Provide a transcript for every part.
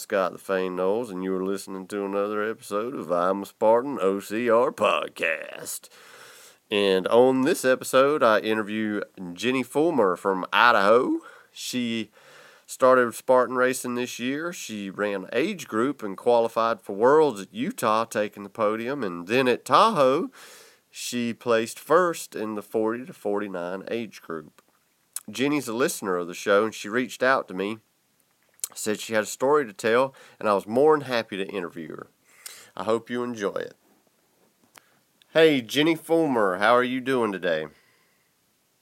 Scott the Fane Knowles, and you are listening to another episode of I'm a Spartan OCR podcast. And on this episode, I interview Jenny Fulmer from Idaho. She started Spartan racing this year. She ran age group and qualified for Worlds at Utah, taking the podium. And then at Tahoe, she placed first in the 40 to 49 age group. Jenny's a listener of the show, and she reached out to me said she had a story to tell, and I was more than happy to interview her. I hope you enjoy it. Hey, Jenny Fulmer, how are you doing today?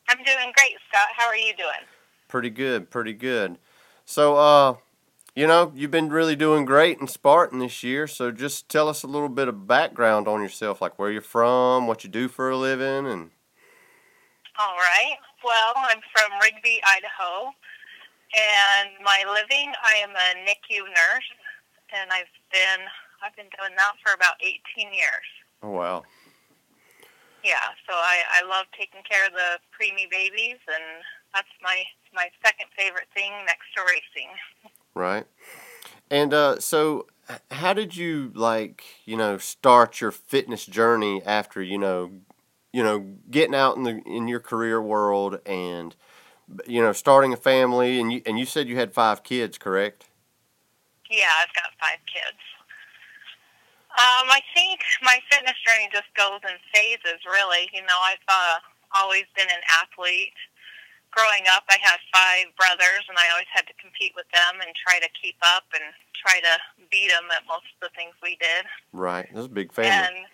I'm doing great, Scott. How are you doing? Pretty good, pretty good. So, uh, you know, you've been really doing great in Spartan this year, so just tell us a little bit of background on yourself, like where you're from, what you do for a living, and. All right. Well, I'm from Rigby, Idaho. And my living, I am a NICU nurse, and I've been I've been doing that for about 18 years. Oh wow. Yeah, so I I love taking care of the preemie babies, and that's my my second favorite thing next to racing. Right. And uh, so, how did you like you know start your fitness journey after you know you know getting out in the in your career world and you know starting a family and you and you said you had five kids, correct? Yeah, I've got five kids. Um, I think my fitness journey just goes in phases, really. You know, I've uh, always been an athlete. Growing up, I had five brothers, and I always had to compete with them and try to keep up and try to beat them at most of the things we did. Right. That's a big family. And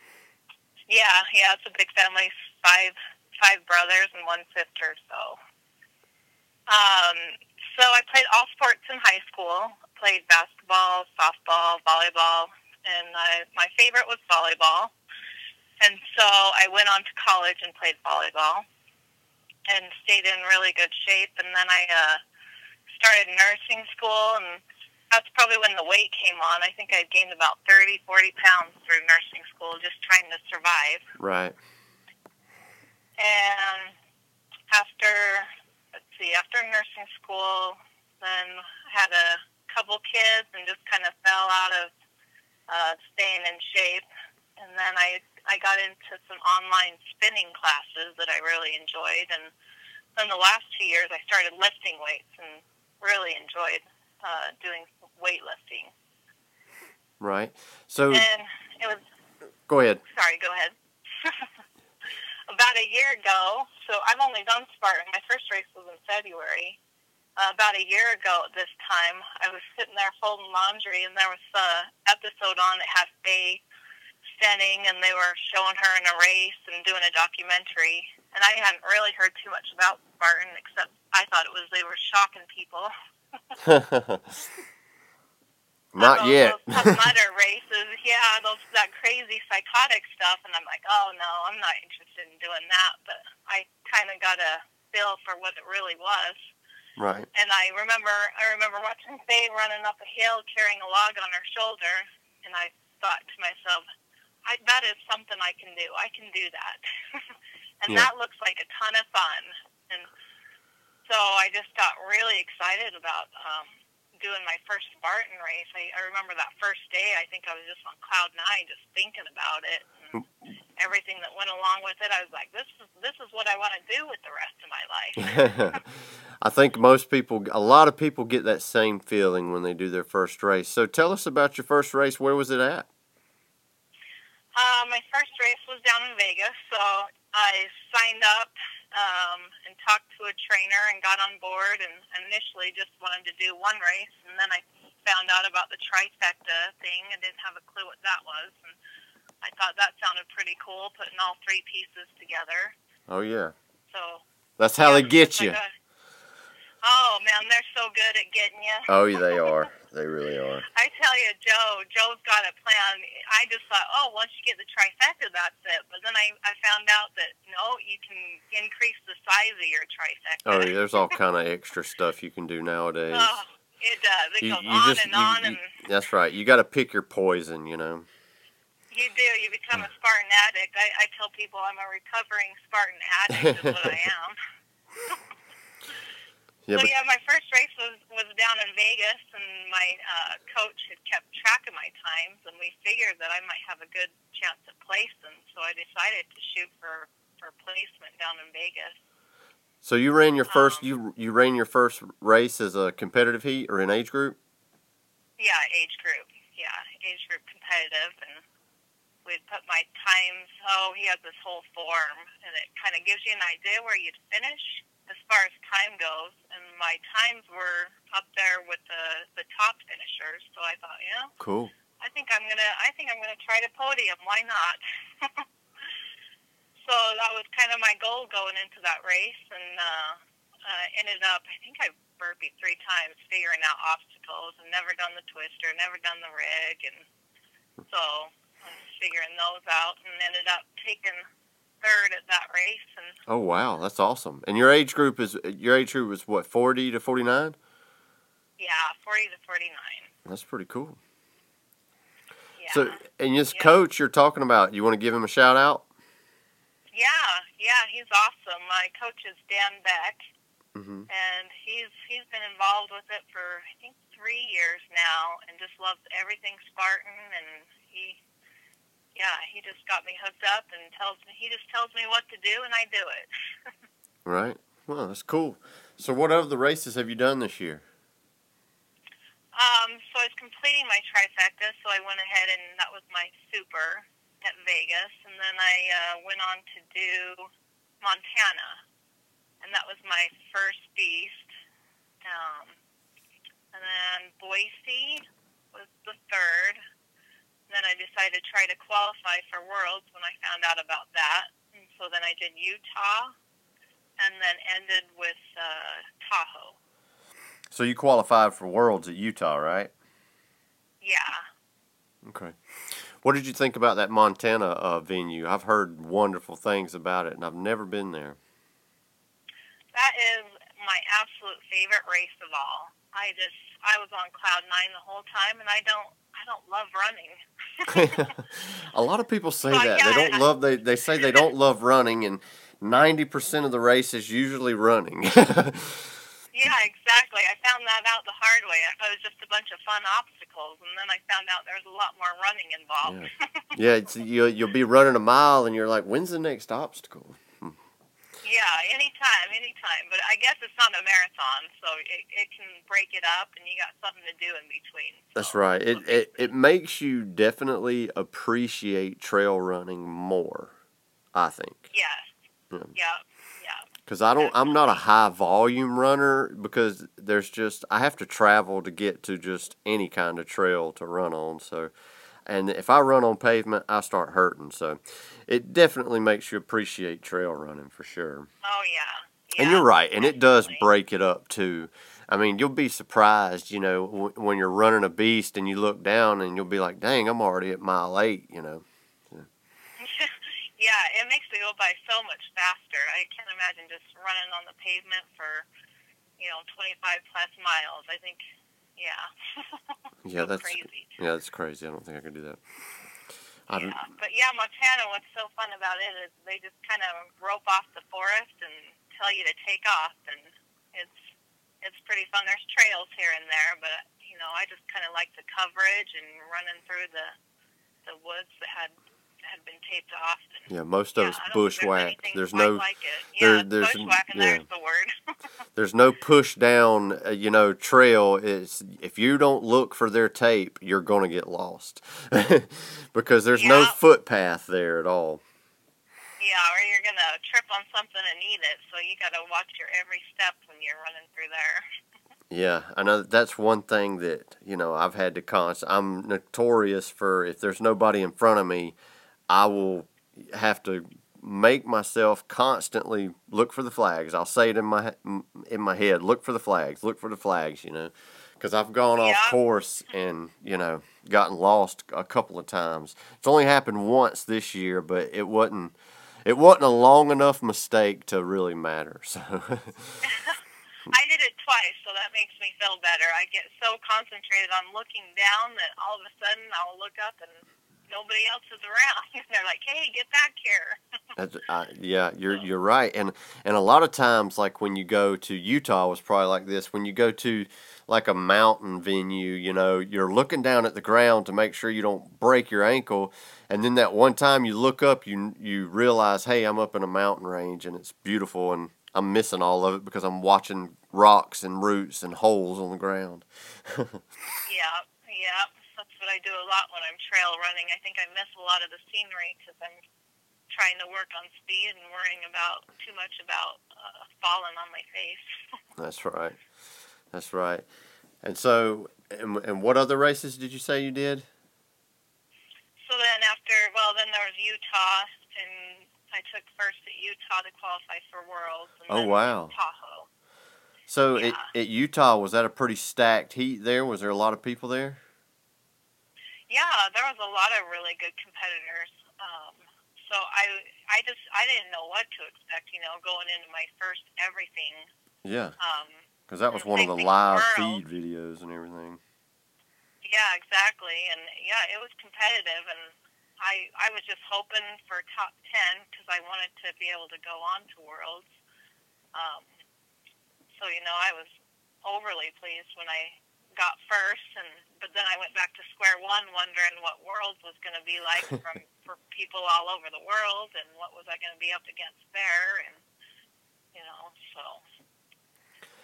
yeah, yeah, it's a big family. Five, five brothers and one sister. So, um, so I played all sports in high school. Played basketball, softball, volleyball, and I, my favorite was volleyball. And so I went on to college and played volleyball, and stayed in really good shape. And then I uh, started nursing school, and that's probably when the weight came on. I think I gained about 30, 40 pounds through nursing school, just trying to survive. right. And after, see, after nursing school, then had a couple kids and just kind of fell out of uh, staying in shape. And then I I got into some online spinning classes that I really enjoyed. And then the last two years, I started lifting weights and really enjoyed uh, doing weightlifting. Right. So And it was go ahead. sorry, go ahead. about a year ago, so I've only done Spartan. My first race was in February. Uh, about a year ago at this time, I was sitting there folding laundry, and there was a episode on that had Faye Stenning, and they were showing her in a race and doing a documentary. And I hadn't really heard too much about Spartan, except I thought it was they were shocking people. Not those, yet. Those mudder races, yeah, those that crazy psychotic stuff, and I'm like, oh no, I'm not interested in doing that. But I kind of got a feel for what it really was. right. And I remember, I remember watching Faye running up a hill carrying a log on her shoulder, and I thought to myself, I, that is something I can do. I can do that, and Yeah. that looks like a ton of fun. And so I just got really excited about um, doing my first Spartan race. I, I remember that first day. I think I was just on cloud nine, just thinking about it. And everything that went along with it. I was like, this is this is what I want to do with the rest of my life. I think most people, a lot of people get that same feeling when they do their first race. So tell us about your first race. Where was it at? Uh, my first race was down in Vegas, so I signed up um, and talked to a trainer and got on board. And initially, just wanted to do one race, and then I found out about the trifecta thing and didn't have a clue what that was. And I thought that sounded pretty cool, putting all three pieces together. Oh yeah. So That's how they get you. like a- oh man, they're so good at getting you. Oh, yeah, they are. They really are. I tell you, Joe, Joe's got a plan. I just thought, oh, once you get the trifecta, that's it. But then I, I found out that no, you can increase the size of your trifecta. Oh, yeah, there's all kind of extra stuff you can do nowadays. Oh, it does. It You, goes you on just, and you- on, you- and that's right. You got to pick your poison, you know. you do. You become a Spartan addict. I, I tell people I'm a recovering Spartan addict. is what I am. Yeah, so but yeah, my first race was was down in Vegas, and my uh, coach had kept track of my times, and we figured that I might have a good chance at placing. So I decided to shoot for for placement down in Vegas. so you ran your first um, you you ran your first race as a competitive heat or an age group? Yeah, age group. Yeah, age group competitive, and we'd put my times. Oh, he had this whole form, and it kind of gives you an idea where you'd finish as far as time goes. And my times were up there with the the top finishers. So I thought, yeah, Cool. I think I'm gonna. I think I'm gonna try to podium. Why not? so that was kind of my goal going into that race, and uh, uh, ended up. I think I burpeed three times, figuring out obstacles, and never done the twister, never done the rig, and so I was figuring those out, and ended up taking third at that race. And Oh wow, that's awesome. And your age group is your age group is what forty to forty nine? yeah, forty to forty nine. That's pretty cool. Yeah. So and this Yeah. coach you're talking about, you want to give him a shout out? yeah, yeah, he's awesome. My coach is Dan Beck. Mm-hmm. and he's he's been involved with it for I think three years now, and just loves everything Spartan. And he, yeah, he just got me hooked up and tells me he just tells me what to do, and I do it. Right. Well, that's cool. So what other races have you done this year? Um, so I was completing my trifecta, so I went ahead and that was my super at Vegas, and then I uh, went on to do Montana, and that was my first beast. Um, and then Boise was the third. Then I decided to try to qualify for Worlds when I found out about that, and so then I did Utah, and then ended with uh, Tahoe. So you qualified for Worlds at Utah, right? Yeah. Okay. What did you think about that Montana uh, venue? I've heard wonderful things about it, and I've never been there. That is my absolute favorite race of all. I just I was on cloud nine the whole time, and I don't I don't love running. a lot of people say that yeah, they don't I- love they they say they don't love running, and ninety percent of the race is usually running. yeah, exactly. I found that out the hard way. I thought it was just a bunch of fun obstacles, and then I found out there's a lot more running involved. yeah, it's, you you'll be running a mile, and you're like, when's the next obstacle? Yeah, anytime, anytime. But I guess it's not a marathon, so it, it can break it up, and you got something to do in between. That's right. It, it makes it makes you definitely appreciate trail running more. I think. Yes. Yeah. Yeah. Yeah. because I don't. I'm not a high volume runner because there's just I have to travel to get to just any kind of trail to run on. So, and if I run on pavement, I start hurting. So, it definitely makes you appreciate trail running for sure. Oh yeah. And you're right, and it does break it up too. I mean, you'll be surprised, you know, w- when you're running a beast and you look down and you'll be like, "Dang, I'm already at mile eight, you know. yeah, it makes it go by so much faster. I can't imagine just running on the pavement for, you know, 25 plus miles. I think, yeah. Yeah, So that's crazy. yeah, that's crazy. I don't think I could do that. I don't- Yeah, but yeah, Montana. What's so fun about it is they just kind of rope off the forest and tell you to take off, and it's it's pretty fun. There's trails here and there, but you know, I just kind of like the coverage and running through the the woods that had had been taped off. And, yeah, most of yeah, it's bushwhack. anything There's no like it. there- Yeah, there's- bushwhacking. yeah. There's the word. there's no push down, uh, you know, trail. It's if you don't look for their tape, you're gonna get lost because there's no footpath there at all. Yeah, or you're gonna trip on something and eat it. So you got to watch your every step when you're running through there. Yeah, I know that's one thing that you know I've had to const. I'm notorious for if there's nobody in front of me, I will have to make myself constantly look for the flags. I'll say it in my in my head, look for the flags, look for the flags, you know. Cuz I've gone off course and, you know, gotten lost a couple of times. It's only happened once this year, but it wasn't it wasn't a long enough mistake to really matter. So I did it twice, so that makes me feel better. I get so concentrated on looking down that all of a sudden I'll look up and nobody else is around. And they're like, "Hey, get back here!" That's, I, yeah, you're you're right, and and a lot of times, like when you go to Utah, was probably like this. When you go to like a mountain venue, you know, you're looking down at the ground to make sure you don't break your ankle, and then that one time you look up, you you realize, hey, I'm up in a mountain range, and it's beautiful, and I'm missing all of it because I'm watching rocks and roots and holes on the ground. yeah, yeah. What I do a lot when I'm trail running. I think I miss a lot of the scenery because I'm trying to work on speed and worrying about too much about uh, falling on my face. That's right. That's right. And so, and, and what other races did you say you did? So then after, well, then there was Utah, and I took first at Utah to qualify for Worlds. And Oh, wow. Tahoe. So Yeah. at, at Utah, was that a pretty stacked heat there? Was there a lot of people there? Yeah, there was a lot of really good competitors. Um, so I, I just, I didn't know what to expect. You know, going into my first everything. Yeah, Um, because that was one of the live with feed videos and everything. yeah, exactly, and yeah, it was competitive, and I, I was just hoping for top ten because I wanted to be able to go on to Worlds. Um, so you know, I was overly pleased when I got first, and but then I went back to square one, wondering what Worlds was going to be like from for people all over the world, and what was I going to be up against there, and you know, so.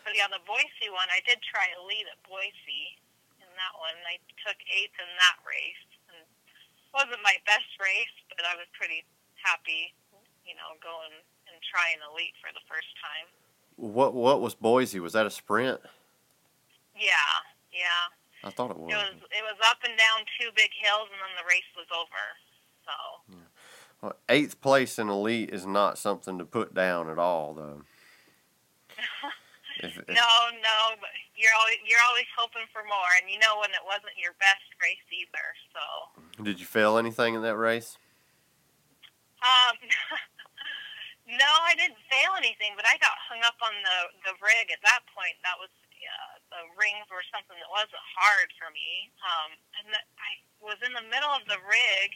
But yeah, the Boise one, I did try elite at Boise in that one. I took eighth in that race, and it wasn't my best race, but I was pretty happy, you know, going and trying elite for the first time. What what was Boise? Was that a sprint? Yeah, yeah. I thought it was. It was it was up and down two big hills, and then the race was over. So Well, eighth place in elite is not something to put down at all, though. If, if, no, no, but you're always you're always hoping for more, and you know when it wasn't your best race either. So Did you fail anything in that race? um, no, I didn't fail anything, but I got hung up on the the rig at that point. That was uh, the rings were something that wasn't hard for me, um, and that I was in the middle of the rig,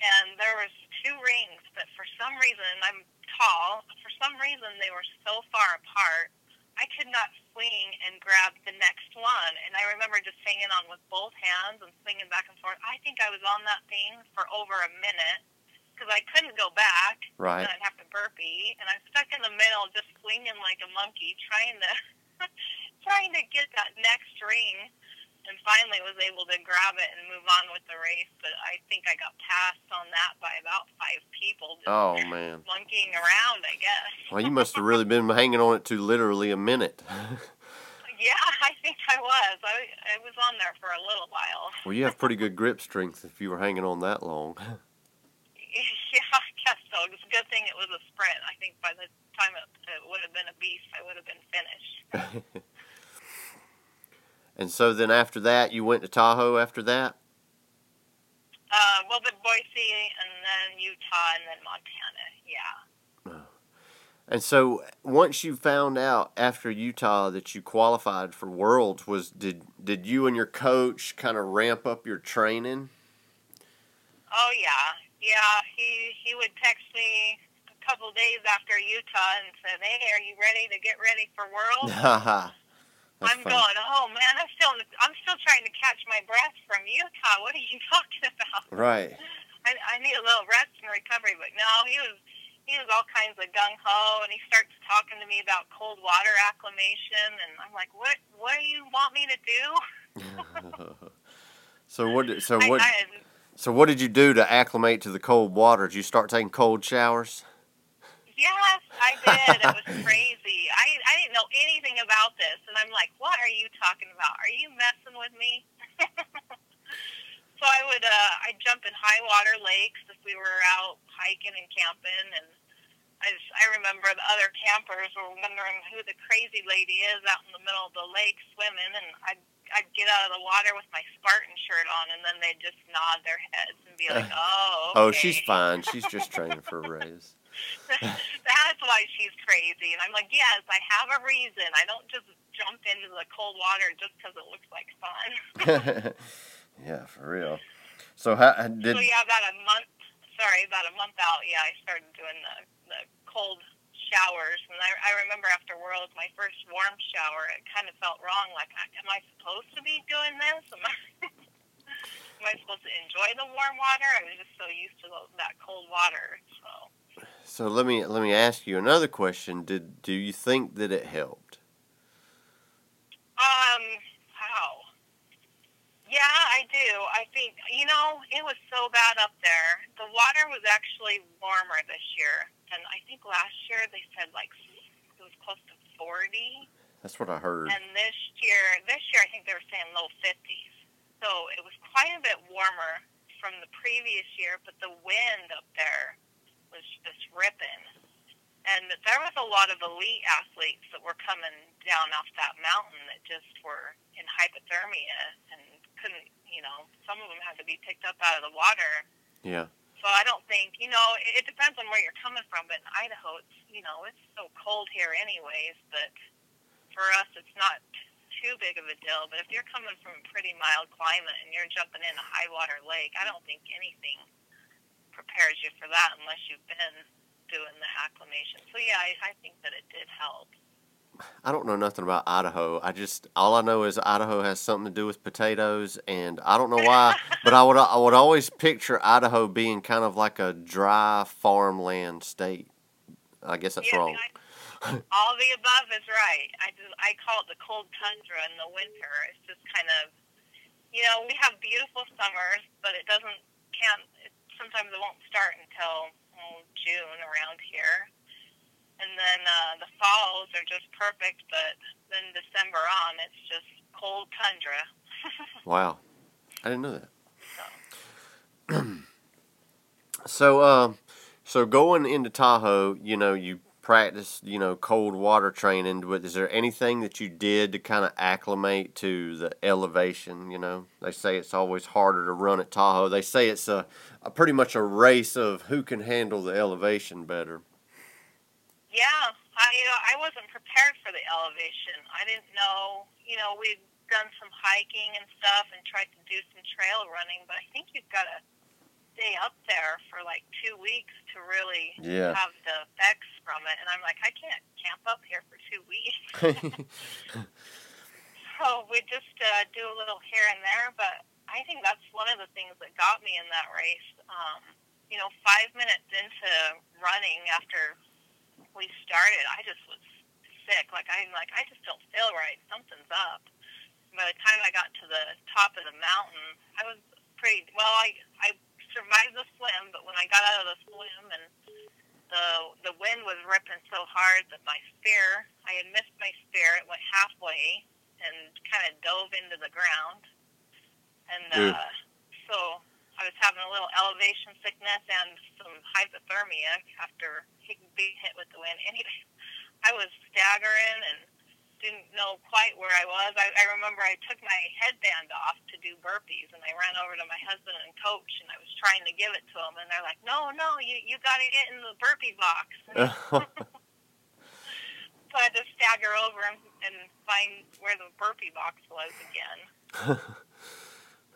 and there was two rings, but for some reason I'm tall. For some reason they were so far apart. I could not swing and grab the next one, and I remember just hanging on with both hands and swinging back and forth. I think I was on that thing for over a minute because I couldn't go back. Right. And I'd have to burpee, and I'm stuck in the middle, just swinging like a monkey, trying to trying to get that next ring, and finally was able to grab it and move on with the race. But I think I got passed on that by about five people, just Oh man. monkeying around. I guess. Well, you must have really been hanging on it to literally a minute. Yeah, I think I was. I I was on there for a little while. well, you have pretty good grip strength if you were hanging on that long. Yeah, I guess so. It's a good thing it was a sprint. I think by the time it, it would have been a beast, I would have been finished. And so then after that, you went to Tahoe. After that. Uh, well, the Boise and then Utah and then Montana. Yeah. And so once you found out after Utah that you qualified for Worlds, was did did you and your coach kind of ramp up your training? Oh yeah, yeah. He he would text me a couple days after Utah and said, "Hey, are you ready to get ready for Worlds?" That's I'm funny. going, "Oh man, I'm still I'm still trying to catch my breath from Utah. What are you talking about?" Right. I, I need a little rest and recovery. But no, he was he was all kinds of gung ho, and he starts talking to me about cold water acclimation, and I'm like, what What do you want me to do? so what? So I, what? I, So what did you do to acclimate to the cold water? Did you start taking cold showers? Yes, I did. It was crazy. I I didn't know anything about this, and I'm like, what are you talking about? Are you messing with me? so I would uh I'd jump in high water lakes if we were out hiking and camping, and I just I remember the other campers were wondering who the crazy lady is out in the middle of the lake swimming, and I'd I'd get out of the water with my Spartan shirt on, and then they'd just nod their heads and be like, "Oh, Oh, she's fine. She's just training for a race. That's why she's crazy." And I'm like, "Yes, I have a reason. I don't just jump into the cold water just because it looks like fun." yeah, for real. So how did so yeah, about a month. Sorry, about a month out. Yeah, I started doing the the cold showers, and I, I remember after Worlds, my first warm shower, it kind of felt wrong. Like, am I supposed to be doing this? Am I, am I supposed to enjoy the warm water? I was just so used to the, that cold water. So, so let me let me ask you another question. Did do you think that it helped? um, how? Yeah, I do. I think you know it was so bad up there. The water was actually warmer this year, and I think last year they said like it was close to forty. That's what I heard. And this year, this year I think they were saying low 50s. So it was quite a bit warmer from the previous year, but the wind up there was just ripping. And there was a lot of elite athletes that were coming down off that mountain that just were in hypothermia and couldn't, you know, some of them had to be picked up out of the water. Yeah. So I don't think, you know, it, it depends on where you're coming from, but in Idaho, it's, you know, it's so cold here anyways, but for us, it's not too big of a deal. But if you're coming from a pretty mild climate and you're jumping in a high water lake, I don't think anything prepares you for that unless you've been doing the acclimation. So yeah, I, I think that it did help. I don't know nothing about Idaho. I just all I know is Idaho has something to do with potatoes, and I don't know why, but I would I would always picture Idaho being kind of like a dry farmland state. I guess that's Yeah, wrong. I- all the above is right. I just I call it the cold tundra in the winter. It's just kind of, you know, we have beautiful summers, but it doesn't can't. Sometimes it won't start until oh, June around here, and then uh, the falls are just perfect. But then December on, it's just cold tundra. Wow, I didn't know that. So. So, um, so going into Tahoe, you know, you practice, you know, cold water training. But is there anything that you did to kind of acclimate to the elevation? You know, they say it's always harder to run at Tahoe. They say it's a, a pretty much a race of who can handle the elevation better. Yeah, I you know I wasn't prepared for the elevation. I didn't know. You know, we'd done some hiking and stuff and tried to do some trail running, but I think you've got to stay up there for like two weeks to really Yeah. have the effects from it. And I'm like, I can't camp up here for two weeks. so we just uh, do a little here and there, but I think that's one of the things that got me in that race. Um, you know, five minutes into running after we started, I just was sick. Like I'm like I just don't feel right. Something's up. By the time I got to the top of the mountain, I was pretty well. I I survived the swim, but when I got out of the swim and the the wind was ripping so hard that my spear, I had missed my spear. It went halfway and kind of dove into the ground, and uh, so I was having a little elevation sickness and some hypothermia after being hit with the wind. Anyway, I was staggering and didn't know quite where I was. I, I remember I took my headband off to do burpees, and I ran over to my husband and coach, and I was trying to give it to him, and they're like, "No, no, you you got to get in the burpee box." so I had to stagger over and, and find where the burpee box was again.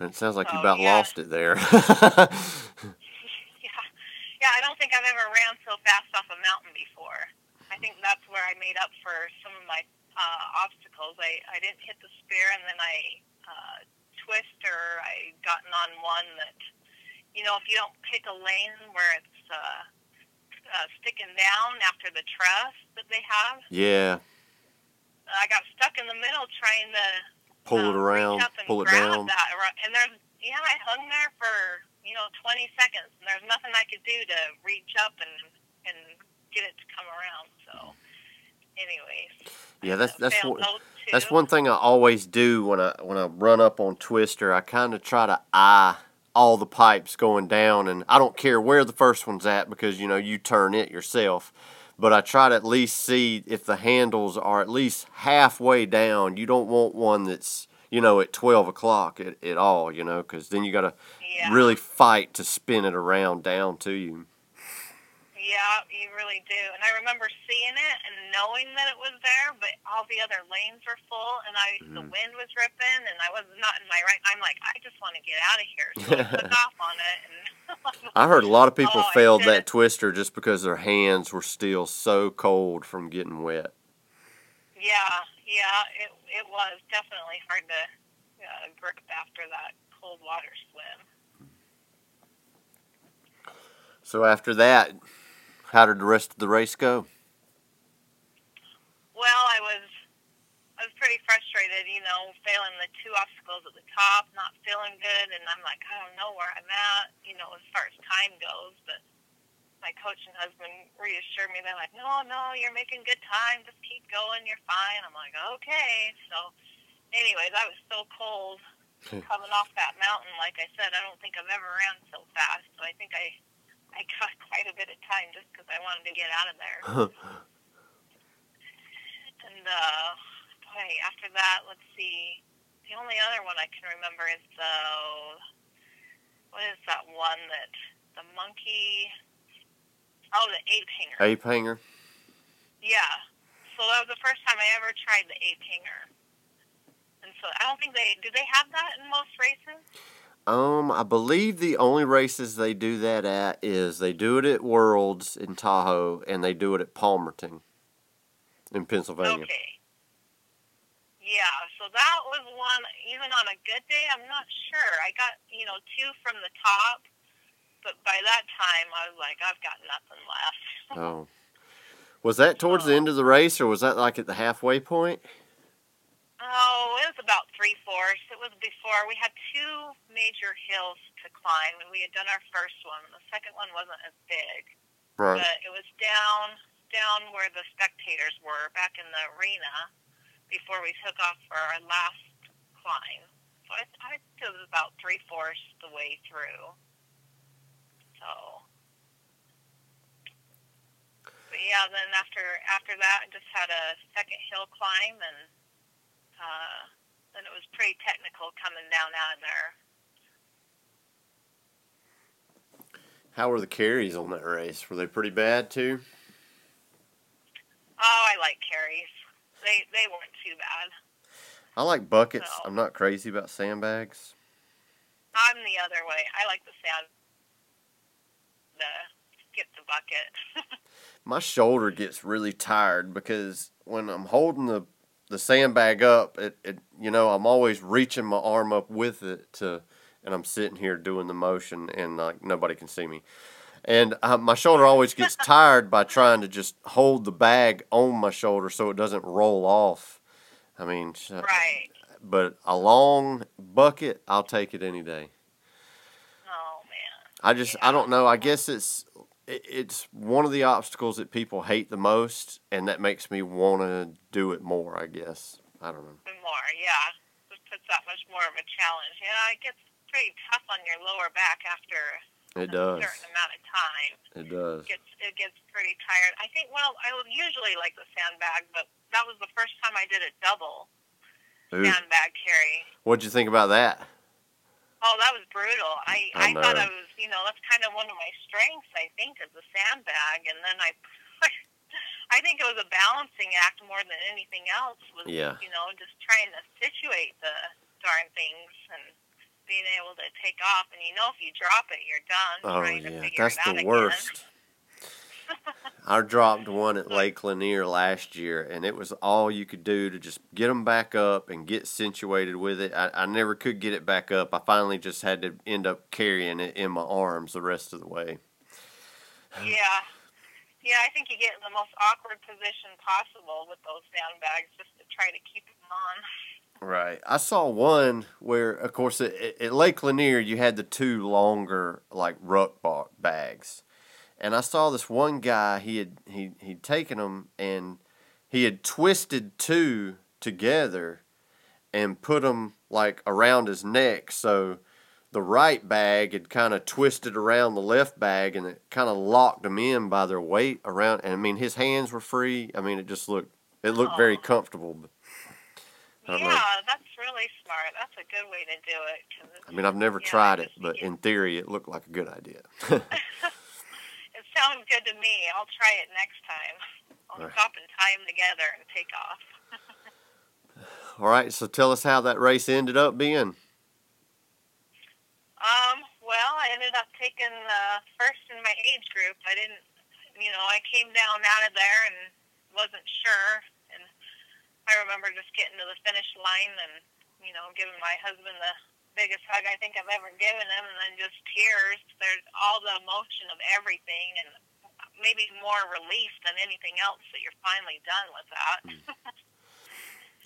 It sounds like you Oh, about yeah. lost it there. Yeah, yeah. I don't think I've ever ran so fast off a mountain before. I think that's where I made up for some of my uh, obstacles. I I didn't hit the spear, and then I uh, twister. I gotten on one that, you know, if you don't pick a lane where it's uh, uh, sticking down after the truss that they have, yeah, I got stuck in the middle trying to pull um, it around, pull it down. That. And there's, yeah, I hung there for you know 20 seconds, and there's nothing I could do to reach up and and get it to come around. So, anyways, Yeah, that's that's what. That's one thing I always do when I when I run up on Twister. I kind of try to eye all the pipes going down, and I don't care where the first one's at because you know you turn it yourself. But I try to at least see if the handles are at least halfway down. You don't want one that's you know at twelve o'clock at, at all, you know, because then you got to Yeah. really fight to spin it around down to you. Yeah, you really do. And I remember seeing it and knowing that it was there, but all the other lanes were full, and I the Mhm. wind was ripping, and I was not in my right. I'm like, I just want to get out of here. So I took off on it, and I heard a lot of people Oh, failed that twister just because their hands were still so cold from getting wet. yeah, yeah, it it was definitely hard to uh, grip after that cold water swim. So after that, how did the rest of the race go? Well, I was I was pretty frustrated, you know, failing the two obstacles at the top, not feeling good, and I'm like, I don't know where I'm at, you know, as far as time goes. But my coach and husband reassured me. They're like, No, no, you're making good time. Just keep going. You're fine. I'm like, Okay. So, anyways, I was so cold coming off that mountain. Like I said, I don't think I've ever ran so fast. So I think I I got quite a bit of time just because I wanted to get out of there. And uh, boy, after that, let's see. The only other one I can remember is the what is that one that the monkey? Oh, the ape hanger. Ape hanger. Yeah. So that was the first time I ever tried the ape hanger. And so I don't think they do. They have that in most races. Um, I believe the only races they do that at is they do it at Worlds in Tahoe and they do it at Palmerton in Pennsylvania. Okay. Yeah, so that was one, even on a good day, I'm not sure. I got, you know, two from the top, but by that time, I was like, I've got nothing left. Oh. Was that towards the end of the race or was that like at the halfway point? Oh, it was about three fourths. It was before we had two major hills to climb, and we had done our first one. The second one wasn't as big, Right. but it was down down where the spectators were back in the arena before we took off for our last climb. So I, I think it was about three fourths the way through. So, but yeah, then after after that, I just had a second hill climb, and uh, then it was pretty technical coming down out of there. How were the carries on that race? Were they pretty bad too? Oh, I like carries. They they weren't too bad. I like buckets. No. I'm not crazy about sandbags. I'm the other way. I like the sand. The skip the bucket. My shoulder gets really tired because when I'm holding the the sandbag up, it, it you know I'm always reaching my arm up with it to, and I'm sitting here doing the motion and like nobody can see me, and uh, my shoulder always gets tired by trying to just hold the bag on my shoulder so it doesn't roll off. I mean, right. but a long bucket, I'll take it any day. Oh man. I just I don't know. I guess it's it, it's one of the obstacles that people hate the most, and that makes me want to do it more. I guess I don't know. More, yeah. Just puts that much more of a challenge. Yeah, it gets pretty tough on your lower back after It a does. certain amount of time. It does. It gets it gets pretty tired. I think. Well, I would usually like the sandbag, but that was the first time I did a double Ooh. sandbag carry. What'd you think about that? Oh, that was brutal. I I I, thought. I was, you know, that's kind of one of my strengths. I think is the sandbag, and then I, I think it was a balancing act more than anything else. Was Yeah. you know just trying to situate the darn things and being able to take off. And you know, if you drop it, you're done. Oh to yeah, that's it out the again. I dropped one at Lake Lanier last year, and it was all you could do to just get them back up and get situated with it. I, I never could get it back up. I finally just had to end up carrying it in my arms the rest of the way. Yeah. Yeah, I think you get in the most awkward position possible with those sandbags just to try to keep them on. Right. I saw one where, of course, at, at Lake Lanier, you had the two longer, like, ruck ba- bags. And I saw this one guy, he had he, he'd taken them and he had twisted two together and put them, like, around his neck. So the right bag had kind of twisted around the left bag and it kind of locked him in by their weight around. And I mean, his hands were free. I mean, it just looked it looked very comfortable. But I don't yeah, know. that's really smart. That's a good way to do it. I mean, I've never yeah, tried it, but in theory, it looked like a good idea. Sounds good to me. I'll try it next time. I'll Alright. stop and tie them together and take off. All right, so tell us how that race ended up being. Um, well, I ended up taking uh, first in my age group. I didn't, you know, I came down out of there and wasn't sure. And I remember just getting to the finish line and, you know, giving my husband the biggest hug I think I've ever given him, and then just tears. There's all the emotion of everything, and maybe more relief than anything else that you're finally done with that. Hmm.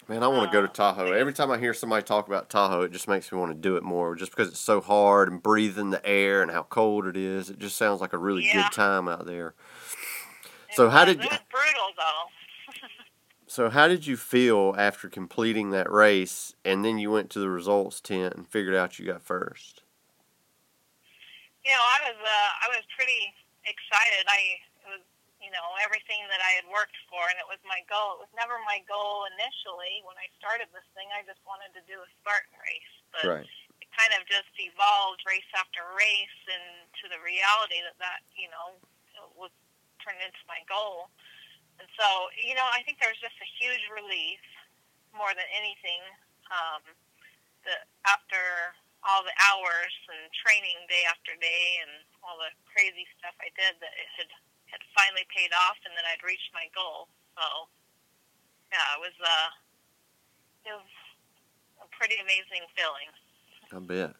Man, I want to go to Oh, Tahoe. Every time I hear somebody talk about Tahoe, it just makes me want to do it more. Just because it's so hard and breathing the air and how cold it is, it just sounds like a really Yeah. good time out there. It So how did it was brutal though? So how did you feel after completing that race, and then you went to the results tent and figured out you got first? you know, I was uh, I was pretty excited. I it was you know everything that I had worked for, and it was my goal. It was never my goal initially when I started this thing. I just wanted to do a Spartan race, but Right. it kind of just evolved race after race into the reality that that you know was turned into my goal. And so you know, I think there was just a huge relief more than anything. Um, that after all the hours and training day after day and all the crazy stuff I did that it had had finally paid off and that I'd reached my goal. So yeah, it was uh it was a pretty amazing feeling. I bet.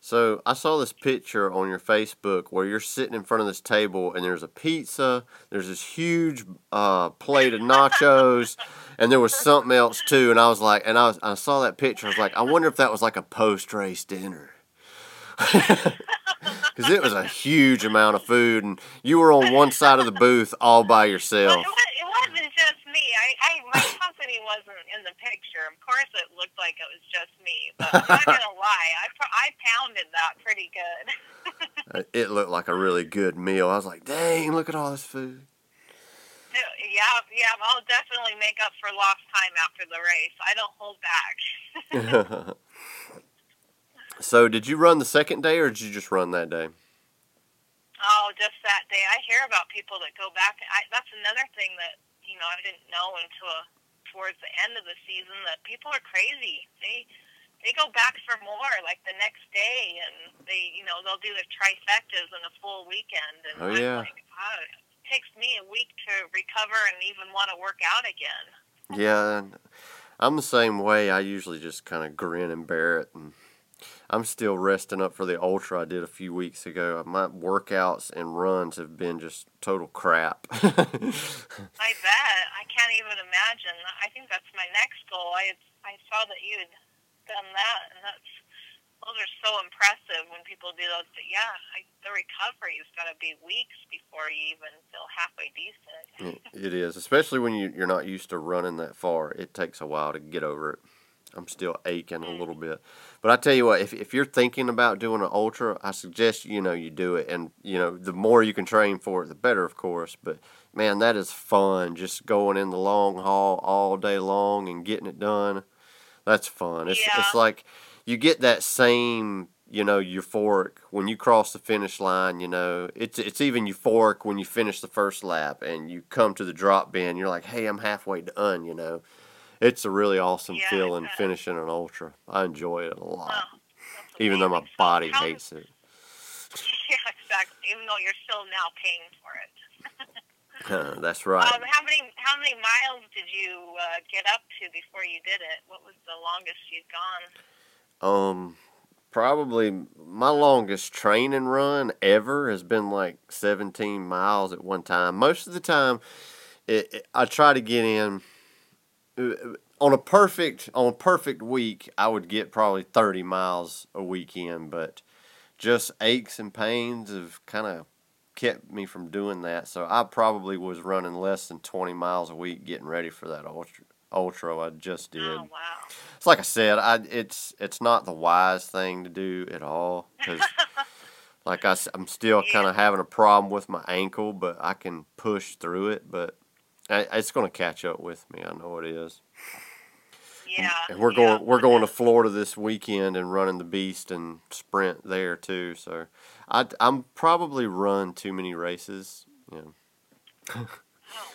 So I saw this picture on your Facebook where you're sitting in front of this table and there's a pizza, there's this huge uh, plate of nachos, and there was something else too. And I was like, and I was, I saw that picture. I was like, I wonder if that was like a post race dinner. Because it was a huge amount of food, and you were on one side of the booth all by yourself. it, was, it wasn't just me. I, I my company wasn't in the picture. Of course, it looked like it was just me. But I'm not gonna lie, I pro- I pounded that pretty good. Uh, It looked like a really good meal. I was like, dang, look at all this food. yeah, yeah. I'll definitely make up for lost time after the race. I don't hold back. so, did you run the second day, or did you just run that day? Oh, just that day. I hear about people that go back. I, that's another thing that you know I didn't know until towards the end of the season that people are crazy. They they go back for more, like the next day, and they you know they'll do the trifectas in a full weekend. And Oh, I'm yeah. like, it takes me a week to recover and even want to work out again. Yeah, I'm the same way. I usually just kind of grin and bear it, and I'm still resting up for the ultra I did a few weeks ago. My workouts and runs have been just total crap. I bet. I can't even imagine. I think that's my next goal. I I saw that you had done that, and that's those are so impressive when people do those. But yeah, I, the recovery has got to be weeks before you even feel halfway decent. It- it is, especially when you, you're not used to running that far. It takes a while to get over it. I'm still aching a little bit, but I tell you what, if if you're thinking about doing an ultra, I suggest you know you do it, and you know the more you can train for it, the better, of course. But man, that is fun. Just going in the long haul all day long and getting it done. That's fun. It's Yeah. it's like you get that same you know euphoric when you cross the finish line. You know it's it's even euphoric when you finish the first lap and you come to the drop bin. You're like, hey, I'm halfway done. You know, it's a really awesome Yeah, feeling bet. finishing an ultra. I enjoy it a Oh, lot, that's even though my body hates it. Yeah, exactly. Even though you're still now paying for it. That's right. Um, how many how many miles did you uh, get up to before you did it? What was the longest you'd gone? Um, probably my longest training run ever has been like 17 miles at one time. Most of the time, it, it- I try to get in uh, on a perfect on a perfect week. I would get probably 30 miles a weekend, but just aches and pains have kind of kept me from doing that. So I probably was running less than 20 miles a week getting ready for that ultra. ultra I just oh, did. Oh wow. It's like I said, I it's it's not the wise thing to do at all because, like I, I'm still kind of having a problem with my ankle, but I can push through it. But I, it's going to catch up with me. I know it is. Yeah. And we're yeah, going we're going to Florida this weekend and running the beast and sprint there too. So I I'm probably run too many races. Yeah. Oh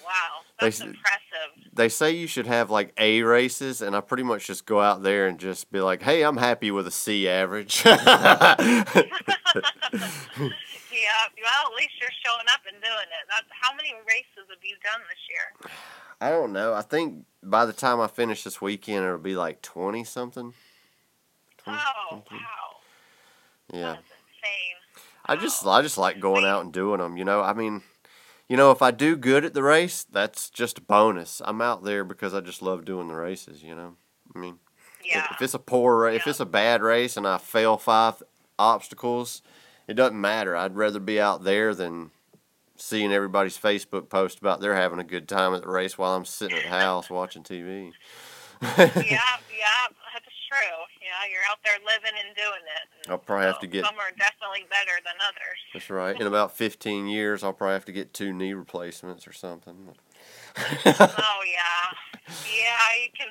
wow, that's s- impressive. They say you should have like A races, and I pretty much just go out there and just be like, "Hey, I'm happy with a C average." Yeah. Well, at least you're showing up and doing it. That's how many races have you done this year? I don't know. I think by the time I finish this weekend, it'll be like twenty something. 20 Oh something. wow, Yeah. that's insane. I just I just like going out and doing them. You know, I mean, you know, if I do good at the race, that's just a bonus. I'm out there because I just love doing the races. You know, I mean, if- Yeah. if it's a poor ra- if Yeah. it's a bad race and I fail five obstacles, it doesn't matter. I'd rather be out there than seeing everybody's Facebook post about they're having a good time at the race while I'm sitting at the house watching TV. yeah, yeah, that's true. Yeah, you're out there living and doing it. and I'll probably have to get Some are definitely better than others. That's right. In about 15 years, I'll probably have to get two knee replacements or something. oh yeah, yeah. You can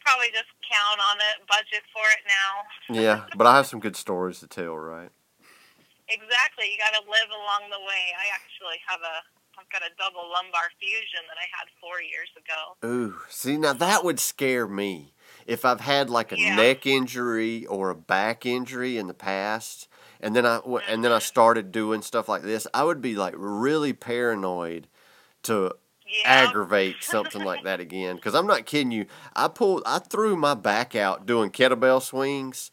probably just count on it, budget for it now. yeah, but I have some good stories to tell, right? Exactly. You got to live along the way. I actually have a. I've got a double lumbar fusion that I had four years ago. Ooh, see, now that would scare me. If I've had like a Yeah. neck injury or a back injury in the past, and then I and then I Mhm. started doing stuff like this, I would be like really paranoid to Yeah. aggravate something like that again. Because I'm not kidding you. I pulled, I threw my back out doing kettlebell swings,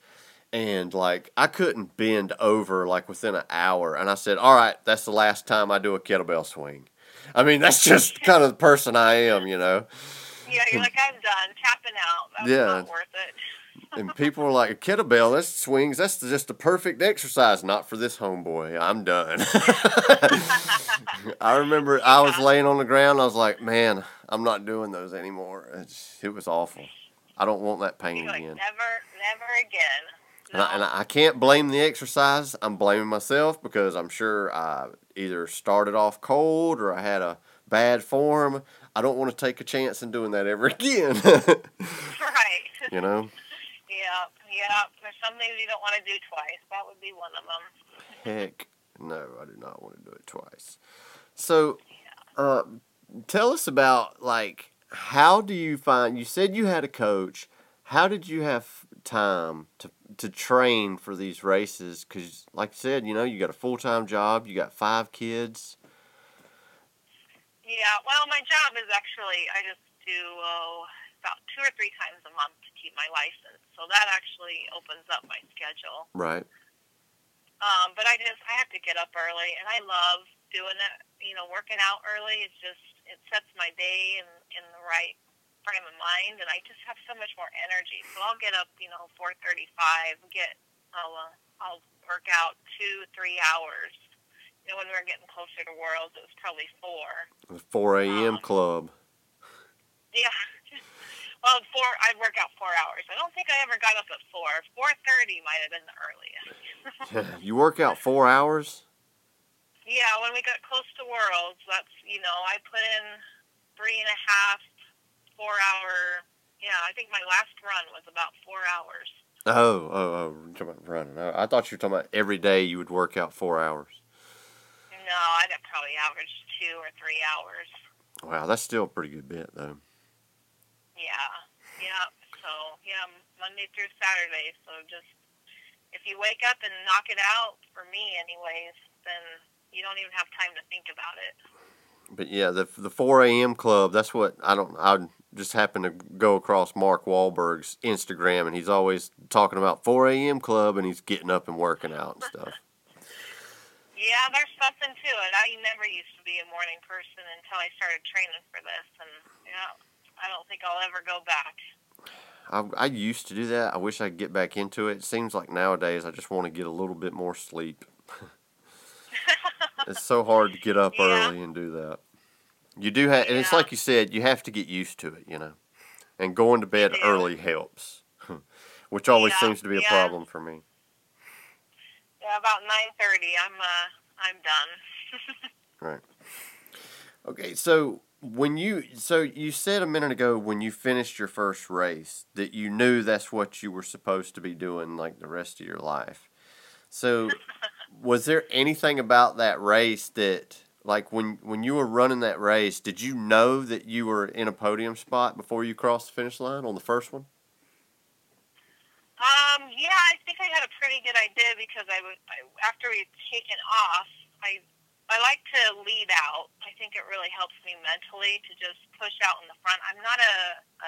and like I couldn't bend over like within an hour. And I said, "All right, that's the last time I do a kettlebell swing." I mean, that's just kind of the person I am, you know. Yeah, you're like I'm done, tapping out. That's Yeah. not worth it. And people are like, "A kettlebell, that's swings. That's just the perfect exercise. Not for this homeboy. I'm done." I remember I was laying on the ground. I was like, "Man, I'm not doing those anymore. It's, it was awful. I don't want that pain like again." never, never again. And I, and I can't blame the exercise. I'm blaming myself because I'm sure I either started off cold or I had a bad form. I don't want to take a chance in doing that ever again. right. you know? Yeah, yeah. There's some things you don't want to do twice. That would be one of them. Heck, no, I do not want to do it twice. So, uh, tell us about like how do you find? You said you had a coach. How did you have time to to train for these races? Because, like I said, you know you got a full time job. You got five kids. Yeah. Well, my job is actually I just do oh, about two or three times a month to keep my license, so that actually opens up my schedule. Right. Um, but I just I have to get up early, and I love doing it. You know, working out early is just it sets my day in in the right frame of mind, and I just have so much more energy. So I'll get up, you know, four thirty-five, get I'll uh, I'll work out two three hours. You know, when we were getting closer to Worlds, it was probably four. The 4 a.m. Um, club. Yeah. Well, four. I'd work out four hours. I don't think I ever got up at four. Four thirty might have been the earliest. you work out four hours? Yeah, when we got close to Worlds, that's you know, I put in three and a half, four hour. Yeah, I think my last run was about four hours. Oh, oh, oh, talking about running. Oh, I thought you were talking about every day you would work out four hours. No, I'd probably average two or three hours. Wow, that's still a pretty good bit, though. Yeah, yeah. So yeah, Monday through Saturday. So just if you wake up and knock it out, for me, anyways, then you don't even have time to think about it. But yeah, the the 4 a.m. club, that's what I don't, I just happened to go across Mark Wahlberg's Instagram, and he's always talking about 4 a.m. club, and he's getting up and working out and stuff. Yeah, there's something to it. I never used to be a morning person until I started training for this, and yeah, I don't think I'll ever go back. I, I used to do that. I wish I could get back into it. It seems like nowadays I just want to get a little bit more sleep. it's so hard to get up Yeah. early and do that. You do have, and it's like you said, you have to get used to it. You know. and going to bed early helps, which always Yeah, seems to be a problem for me. Yeah, about nine thirty, I'm uh, I'm done. Right. Okay, so when you so you said a minute ago when you finished your first race that you knew that's what you were supposed to be doing like the rest of your life. So was there anything about that race that like when when you were running that race, did you know that you were in a podium spot before you crossed the finish line on the first one? Um, yeah, I think I had a pretty good idea because I was I, after we'd taken off, I I like to lead out. I think it really helps me mentally to just push out in the front. I'm not a,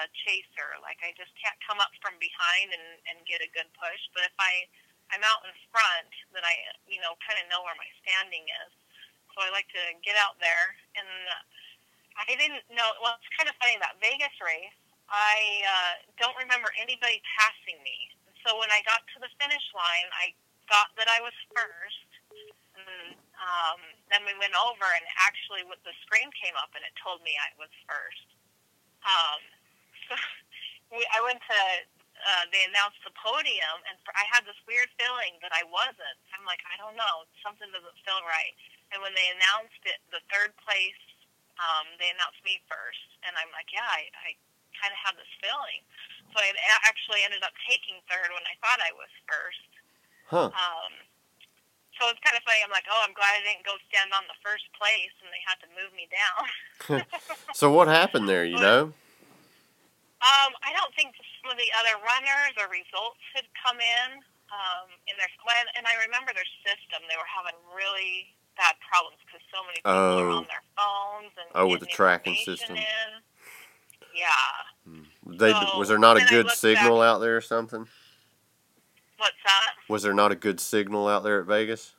a chaser. Like I just can't come up from behind and, and get a good push. But if I I'm out in front, then I you know kind of know where my standing is. So I like to get out there. And I didn't know. Well, it's kind of funny that Vegas race. I uh, don't remember anybody passing me. So when I got to the finish line, I thought that I was first. Um, then we went over, and actually, what the screen came up, and it told me I was first. Um, so we, I went to. Uh, they announced the podium, and for, I had this weird feeling that I wasn't. I'm like, I don't know, something doesn't feel right. And when they announced it, the third place, um, they announced me first, and I'm like, yeah, I, I kind of had this feeling. So I actually ended up taking third when I thought I was first. Huh. Um, so it's kind of funny. I'm like, oh, I'm glad I didn't go stand on the first place, and they had to move me down. So what happened there, you know? um, I don't think some of the other runners or results had come in um, in their and I remember their system. They were having really bad problems because so many people are Oh. on their phones and Oh, with the tracking system. In. Yeah. Hmm. They So, was there not a good signal out there or something? What's that? Was there not a good signal out there at Vegas?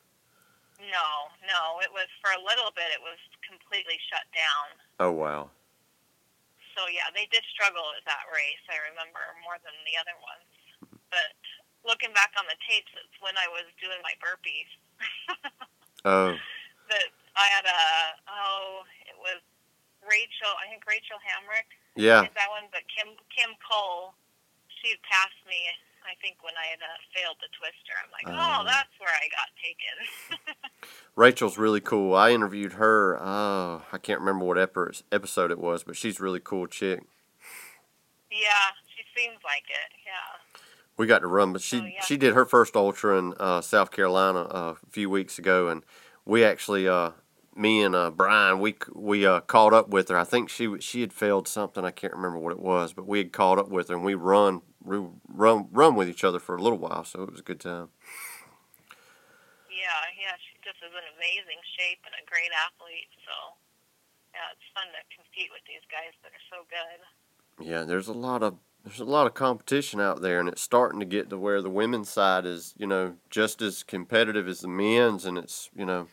No, no. It was for a little bit. It was completely shut down. Oh wow. So yeah, they did struggle at that race. I remember more than the other ones. But looking back on the tapes, it's when I was doing my burpees. Oh. that I had a oh, it was Rachel. I think Rachel Hamrick Yeah. did that one, but Kim Kim Cole, she passed me. I think when I had uh, failed the twister, I'm like, Oh. oh, that's where I got taken. Rachel's really cool. I interviewed her. Oh, I can't remember what episode it was, but she's a really cool chick. yeah, she seems like it. Yeah. We got to run, but she Oh, yeah. she did her first ultra in uh, South Carolina uh, a few weeks ago, and we actually, uh, me and uh, Brian, we we uh, caught up with her. I think she she had failed something. I can't remember what it was, but we had caught up with her, and we run we run run with each other for a little while, so it was a good time. Yeah, yeah, she just is in amazing shape and a great athlete. So, yeah, it's fun to compete with these guys that are so good. Yeah, there's a lot of there's a lot of competition out there, and it's starting to get to where the women's side is, you know, just as competitive as the men's, and it's you know,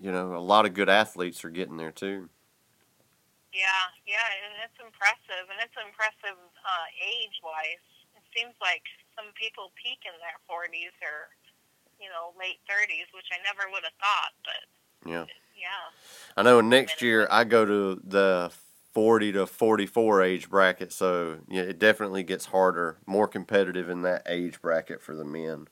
you know, a lot of good athletes are getting there too. Yeah, yeah, and it's impressive, and it's impressive uh, age-wise. It seems like some people peak in their 40s or, you know, late 30s, which I never would have thought. But Yeah, yeah, I know. Next year I go to the forty to forty four age bracket, so yeah, it definitely gets harder, more competitive in that age bracket for the men.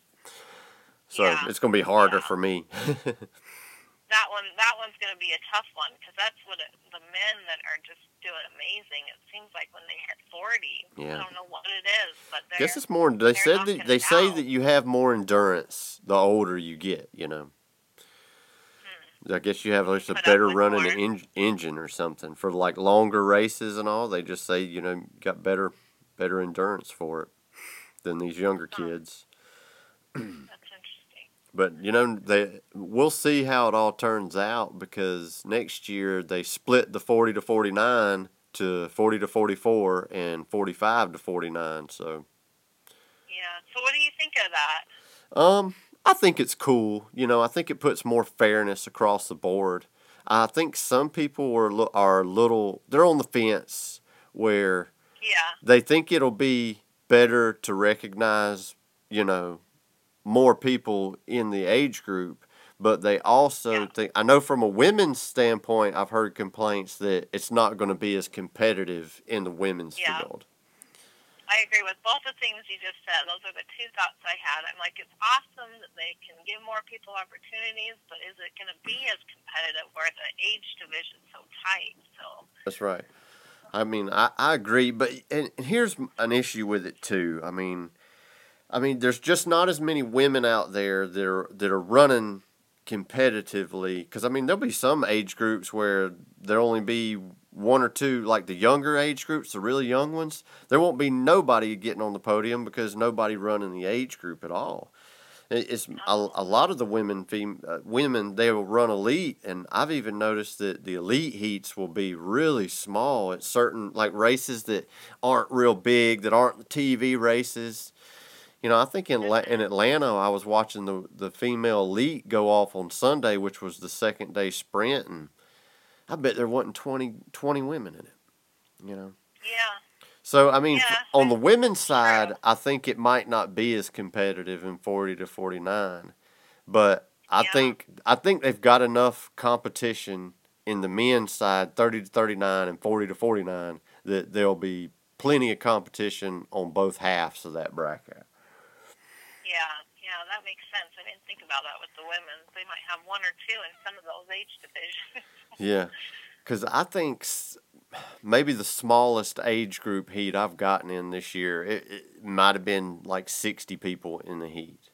So Yeah. it's gonna be harder Yeah. for me. that one, that one's going to be a tough one because that's what it, the men that are just doing amazing. It seems like when they hit 40, Yeah. I don't know what it is, but Guess it's more. They said that they it say that you have more endurance the older you get. You know. I guess you have just a better running en- engine or something for like longer races and all. They just say you know you got better better endurance for it than these younger kids. that's interesting. But you know they we'll see how it all turns out because next year they split the forty to forty nine to forty to forty four and forty five to forty nine. So Yeah. So what do you think of that? Um, I think it's cool. You know, I think it puts more fairness across the board. I think some people are are a little they're on the fence where Yeah. they think it'll be better to recognize, you know, more people in the age group, but they also Yeah. think I know from a women's standpoint, I've heard complaints that it's not going to be as competitive in the women's Yeah. field. I agree with both the things you just said. Those are the two thoughts I had. I'm like, it's awesome that they can give more people opportunities, but is it going to be as competitive where the age division's so tight? So That's right. I mean, I, I agree, but and here's an issue with it too. I mean, I mean, there's just not as many women out there that are that are running competitively. Because I mean, there'll be some age groups where there'll only be one or two, like the younger age groups, the really young ones. There won't be nobody getting on the podium because nobody running the age group at all. It's a, a lot of the women, fem, uh, women they will run elite, and I've even noticed that the elite heats will be really small at certain like races that aren't real big, that aren't TV races. You know, I think in in Atlanta, I was watching the the female elite go off on Sunday, which was the second day sprint, and I bet there wasn't 20, 20 women in it. You know, yeah, so I mean, Yeah, on the women's side, true. I think it might not be as competitive in forty to forty nine, but I Yeah. think I think they've got enough competition in the men's side, thirty to thirty nine and forty to forty nine, that there'll be plenty of competition on both halves of that bracket. yeah, yeah. That makes sense. About that with the women. They might have one or two in some of those age divisions. Yeah, because I think maybe the smallest age group heat I've gotten in this year, it, it might have been like 60 people in the heat.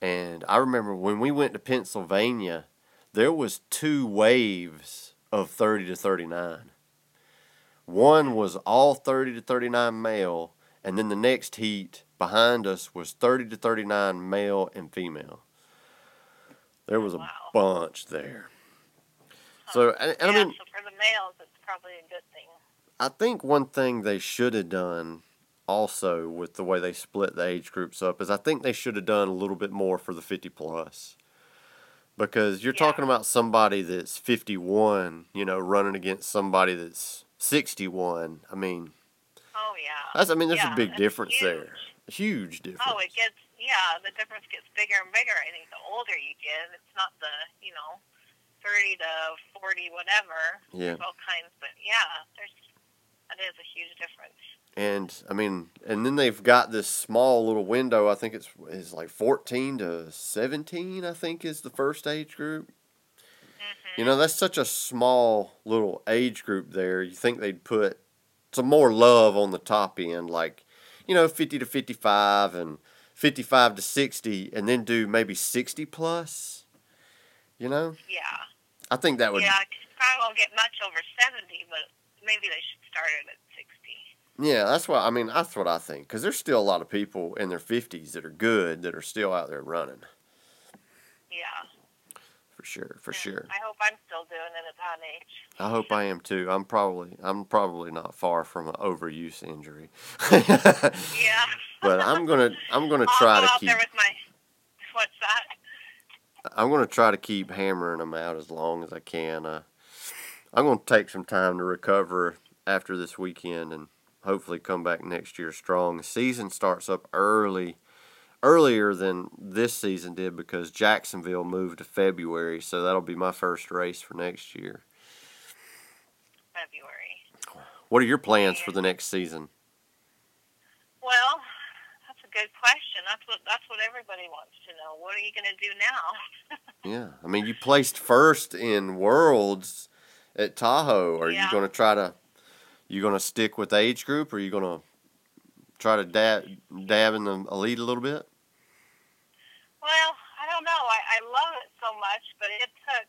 And I remember when we went to Pennsylvania, there was two waves of 30 to 39. One was all 30 to 39 male, and then the next heat behind us was 30 to 39 male and female. There was a Wow. bunch there. So, and, and yeah, I mean, so for the males, it's probably a good thing. I think one thing they should have done also with the way they split the age groups up is I think they should have done a little bit more for the 50 plus. Because you're Yeah. talking about somebody that's 51, you know, running against somebody that's 61. I mean, Oh yeah. that's I mean, there's Yeah, a big difference huge. there. Huge difference. Oh, it gets yeah. The difference gets bigger and bigger. I think the older you get, it's not the you know, thirty to forty, whatever. Yeah. All kinds, but yeah, there's that is a huge difference. And I mean, and then they've got this small little window. I think it's is like 14 to 17. I think is the first age group. hmm You know, that's such a small little age group there. You think they'd put some more love on the top end, like, you know, 50 to 55 and 55 to 60, and then do maybe 60 plus. You know, Yeah. I think that would, yeah. probably won't get much over seventy, but maybe they should start it at sixty. yeah, that's what I mean. That's what I think. Because there's still a lot of people in their 50s that are good that are still out there running. Yeah. For sure, for sure. I hope I'm still doing it at that age. I hope I am too. I'm probably, I'm probably not far from an overuse injury. Yeah. but I'm gonna, I'm gonna I'll try go to keep. there with my what's that? I'm gonna try to keep hammering them out as long as I can. Uh, I'm gonna take some time to recover after this weekend and hopefully come back next year strong. The season starts up early, earlier than this season did because Jacksonville moved to February, so that'll be my first race for next year. February. What are your plans for the next season? Well, that's a good question. That's what that's what everybody wants to know. What are you going to do now? Yeah, I mean, you placed first in Worlds at Tahoe. Are you gonna try to? You gonna stick with the age group, or are you gonna try to dab dab in the elite a little bit? Well, I don't know. I, I love it so much, but it took,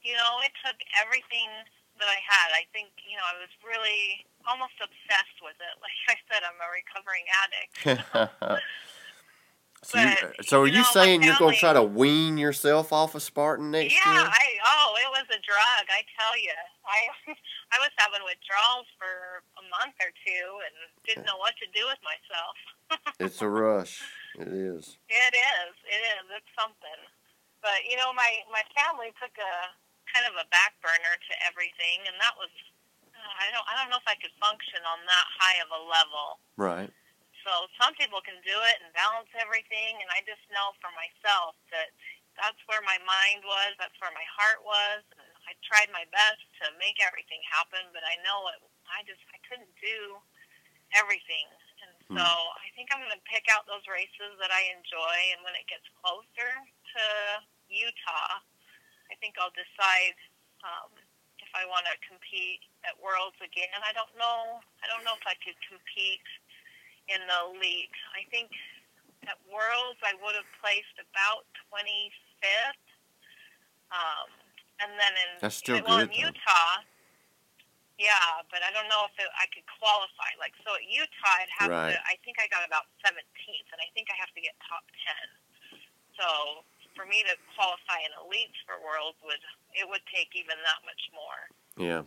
you know, it took everything that I had. I think, you know, I was really almost obsessed with it. Like I said, I'm a recovering addict. so, you, so are you you know, my saying you're gonna try to wean yourself off of Spartan next yeah, year? I oh, it was a drug. I tell you, I I was having withdrawals for a month or two and didn't know what to do with myself. It's a rush. It is. It is. It is. It's something. But you know, my my family took a kind of a back burner to everything, and that was uh, I don't I don't know if I could function on that high of a level. Right. So some people can do it and balance everything, and I just know for myself that that's where my mind was, that's where my heart was, and I tried my best to make everything happen. But I know it. I just I couldn't do everything. Hmm. so I think I'm going to pick out those races that I enjoy, and when it gets closer to Utah, I think I'll decide um, if I want to compete at Worlds again. I don't know. I don't know if I could compete in the elite. I think at Worlds I would have placed about 25th. Um, and then in That's still well, good, in. Utah, yeah, but I don't know if it, I could qualify. Like so at Utah, I'd have Right. to. I think I got about 17th, and I think I have to get top 10. So for me to qualify in elites for Worlds would it would take even that much more. Yeah.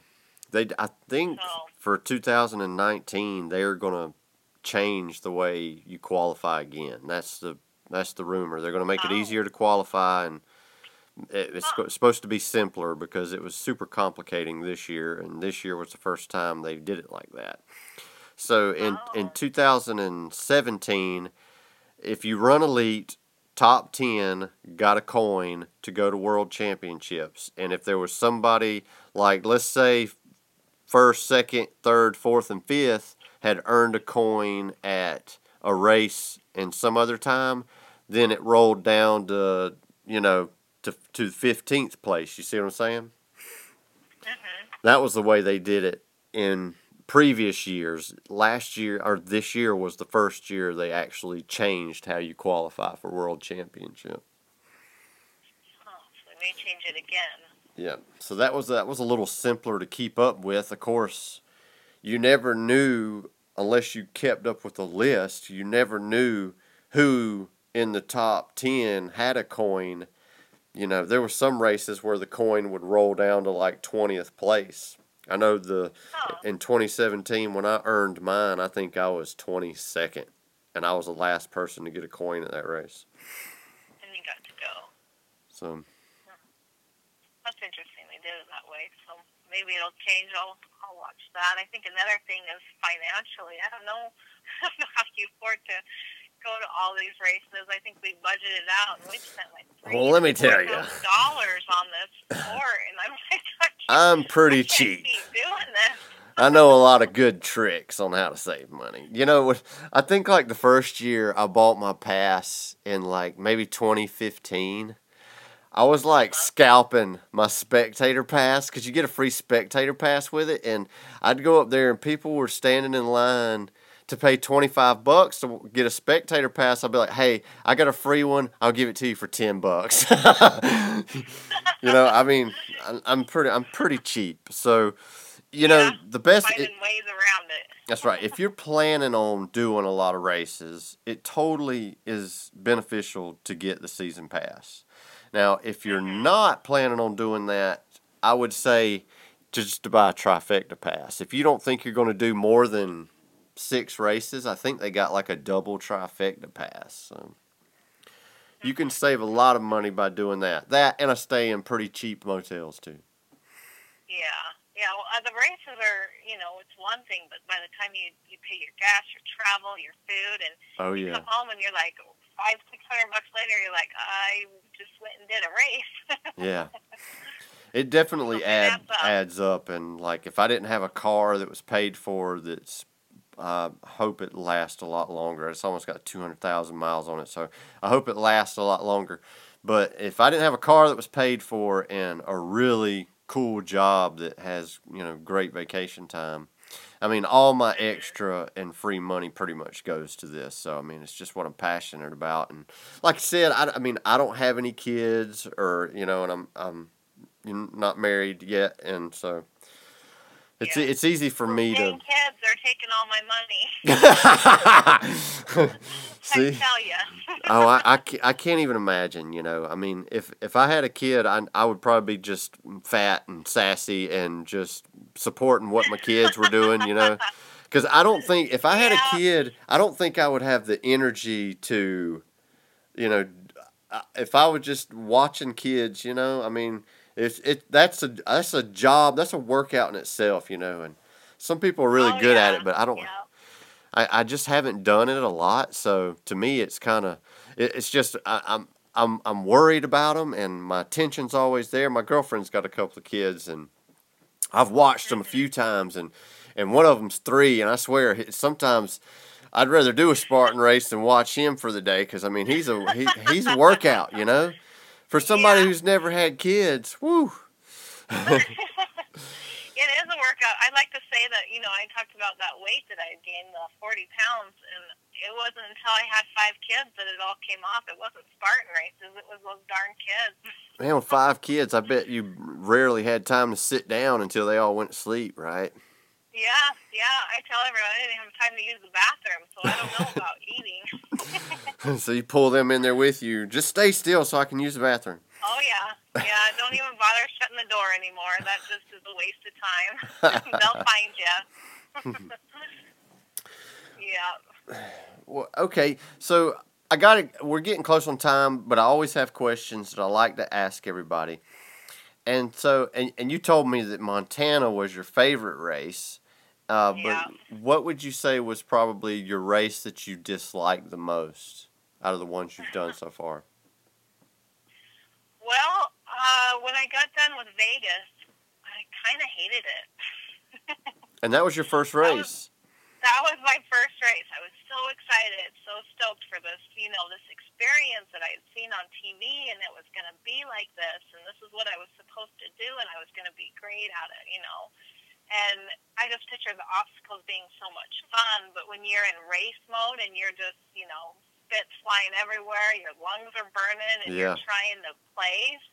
They I think So- for 2019 they're going to change the way you qualify again. That's the that's the rumor. They're going to make it Oh. easier to qualify and it, it's Huh. supposed to be simpler because it was super complicating this year and this year was the first time they did it like that. So in in Oh. 2017 if you run elite top 10 got a coin to go to world championships and if there was somebody like let's say first second third fourth and fifth had earned a coin at a race in some other time then it rolled down to you know to to 15th place you see what i'm saying hmm that was the way they did it in previous years. Last year or this year was the first year they actually changed how you qualify for world championship. Oh, so they may change it again. Yeah. So that was that was a little simpler to keep up with. Of course, you never knew unless you kept up with the list, you never knew who in the top 10 had a coin. You know, there were some races where the coin would roll down to like 20th place. I know the Oh, in 2017 when I earned mine, I think I was 22nd and I was the last person to get a coin at that race. and you got to go. So, hmm. That's interesting. They did it that way. So maybe it'll change. I'll I'll watch that. I think another thing is financially. I don't know. I don't know how you afford to go to all these races. I think we budgeted out and we spent like Well, let me tell you, dollars on this sport, and I'm like, I'm pretty cheap. keep doing this. I know a lot of good tricks on how to save money. You know? I think like the first year I bought my pass in like maybe 2015. I was like uh-huh. scalping my spectator pass because you get a free spectator pass with it, and I'd go up there and people were standing in line to pay 25 bucks to get a spectator pass. I'd be like, "Hey, I got a free one. I'll give it to you for 10 bucks." you know, I mean, I'm- I'm pretty I'm pretty cheap. So, you know, Yeah, the best it- ways around it. that's right. If you're planning on doing a lot of races, it totally is beneficial to get the season pass. Now, if you're mm-hmm. not planning on doing that, I would say just to buy a trifecta pass. If you don't think you're going to do more than six races, I think they got like a double trifecta pass. So you can save a lot of money by doing that. That and I stay in pretty cheap motels too. Yeah, yeah. Well, uh, the races are, you know, it's one thing, but by the time you you pay your gas, your travel, your food, and Oh you yeah. come home and you're like five, six hundred bucks later, you're like, I just went and did a race. Yeah. It definitely It add, up. adds up, and like if I didn't have a car that was paid for, that's I hope it lasts a lot longer. It's almost got two hundred thousand miles on it, so I hope it lasts a lot longer. But if I didn't have a car that was paid for and a really cool job that has you know great vacation time, I mean all my extra and free money pretty much goes to this. So I mean it's just what I'm passionate about, and like I said, I, I mean I don't have any kids or you know, and I'm I'm not married yet, and so it's Yeah. it's easy for me Dang to. kids, they're taking all my money. I See, tell you. oh, I, I, I can't even imagine. You know, I mean, if if I had a kid, I I would probably be just fat and sassy and just supporting what my kids were doing. You know, because I don't think if I had a kid, I don't think I would have the energy to, you know, if I was just watching kids. You know, I mean, it's it that's a that's a job, that's a workout in itself. You know, and some people are really Oh, good at it, but I don't. Yeah. I, I just haven't done it a lot, so to me, it's kind of it, it's just I, I'm I'm I'm worried about them, and my attention's always there. My girlfriend's got a couple of kids, and I've watched them a mm-hmm. few times, and and one of them's three, and I swear sometimes I'd rather do a Spartan race than watch him for the day because I mean he's a he, he's a workout, you know. For somebody Yeah. who's never had kids, whoo. It is a workout. I like to say that, you know, I talked about that weight that I gained, the 40 pounds, and it wasn't until I had five kids that it all came off. It wasn't Spartan races, it was those darn kids. Man, with five kids, I bet you rarely had time to sit down until they all went to sleep, right? Yeah, yeah. I tell everyone I didn't have time to use the bathroom, so I don't know about eating. so you pull them in there with you. Just stay still so I can use the bathroom. Oh, yeah. Yeah, don't even bother shutting the door anymore. That just is a waste of time. They'll find you. yeah. Well, okay, so I got to We're getting close on time, but I always have questions that I like to ask everybody. And so, and, and you told me that Montana was your favorite race. Uh, Yeah. But what would you say was probably your race that you disliked the most out of the ones you've done so far? Well, uh, when I got done with Vegas, I kind of hated it. And that was your first race. That was my first race. I was so excited, so stoked for this, you know, this experience that I had seen on TV, and it was going to be like this, and this is what I was supposed to do, and I was going to be great at it, you know. And I just picture the obstacles being so much fun, but when you're in race mode and you're just, you know, spit flying everywhere, your lungs are burning, and Yeah. you're trying to place,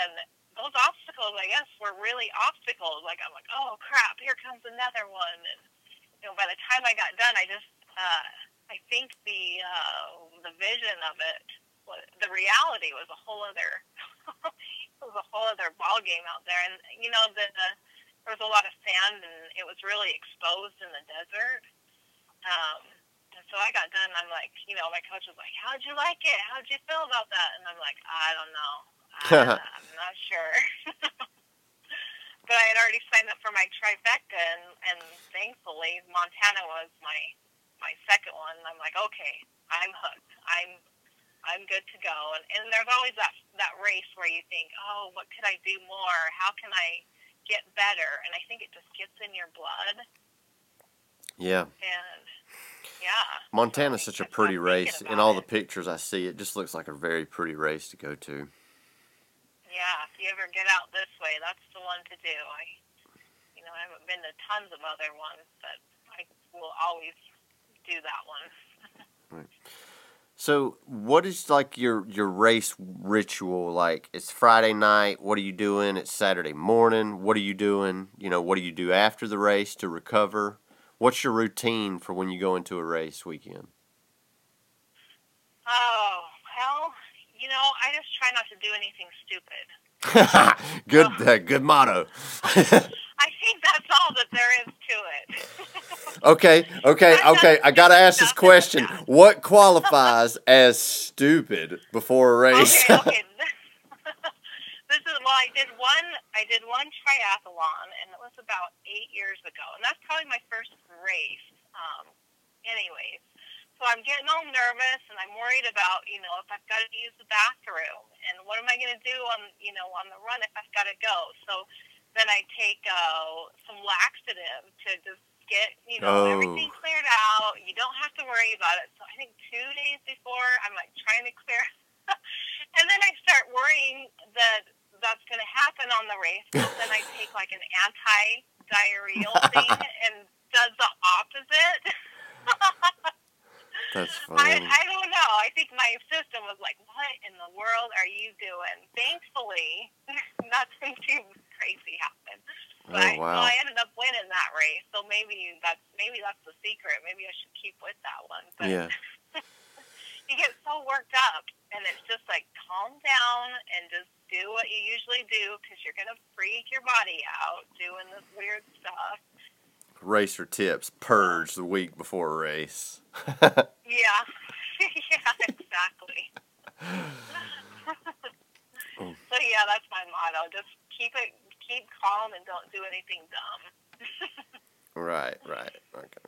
and those obstacles, I guess, were really obstacles. Like I'm like, oh crap, here comes another one, and you know, by the time I got done, I just, uh, I think the uh, the vision of it, the reality was a whole other, it was a whole other ball game out there, and you know, the, the there was a lot of sand, and it was really exposed in the desert. Um, and so I got done. I'm like, you know, my coach was like, "How'd you like it? How'd you feel about that?" And I'm like, "I don't know. I, I'm not sure." but I had already signed up for my trifecta, and, and thankfully Montana was my my second one. And I'm like, okay, I'm hooked. I'm I'm good to go. And and there's always that that race where you think, oh, what could I do more? How can I get better? And I think it just gets in your blood. Yeah. And yeah, Montana's So such a pretty race. In all it. the pictures I see, it just looks like a very pretty race to go to. Yeah, if you ever get out this way, that's the one to do. I, you know, I haven't been to tons of other ones, but I will always do that one. So, what is like your your race ritual? Like, it's Friday night. What are you doing? It's Saturday morning. What are you doing? You know, what do you do after the race to recover? What's your routine for when you go into a race weekend? Oh, well, you know, I just try not to do anything stupid. good, uh, good motto. I think that's all that there is to it. okay, okay, okay. I gotta ask this question. What qualifies as stupid before a race? okay, okay. this is well, I did one. I did one triathlon, and it was about eight years ago, and that's probably my first race. Um, anyways, so I'm getting all nervous, and I'm worried about you know if I've got to use the bathroom, and what am I going to do on you know on the run if I've got to go? So then I take uh, some laxative to just get you know Oh. everything cleared out. You don't have to worry about it. So I think two days before, I'm like trying to clear, and then I start worrying that that's going to happen on the race. So then I take like an anti-diarrheal thing and does the opposite. That's I, funny. I don't know. I think my system was like, "What in the world are you doing?" Thankfully, nothing too crazy happened. Oh, but Oh I, wow. well, I ended up winning that race, so maybe that's maybe that's the secret. Maybe I should keep with that one. But Yeah. you get so worked up, and it's just like calm down and just do what you usually do because you're gonna freak your body out doing this weird stuff. Racer tips: purge the week before a race. Yeah, yeah, exactly. So yeah, that's my motto. Just keep it, keep calm, and don't do anything dumb. Right, right. Okay.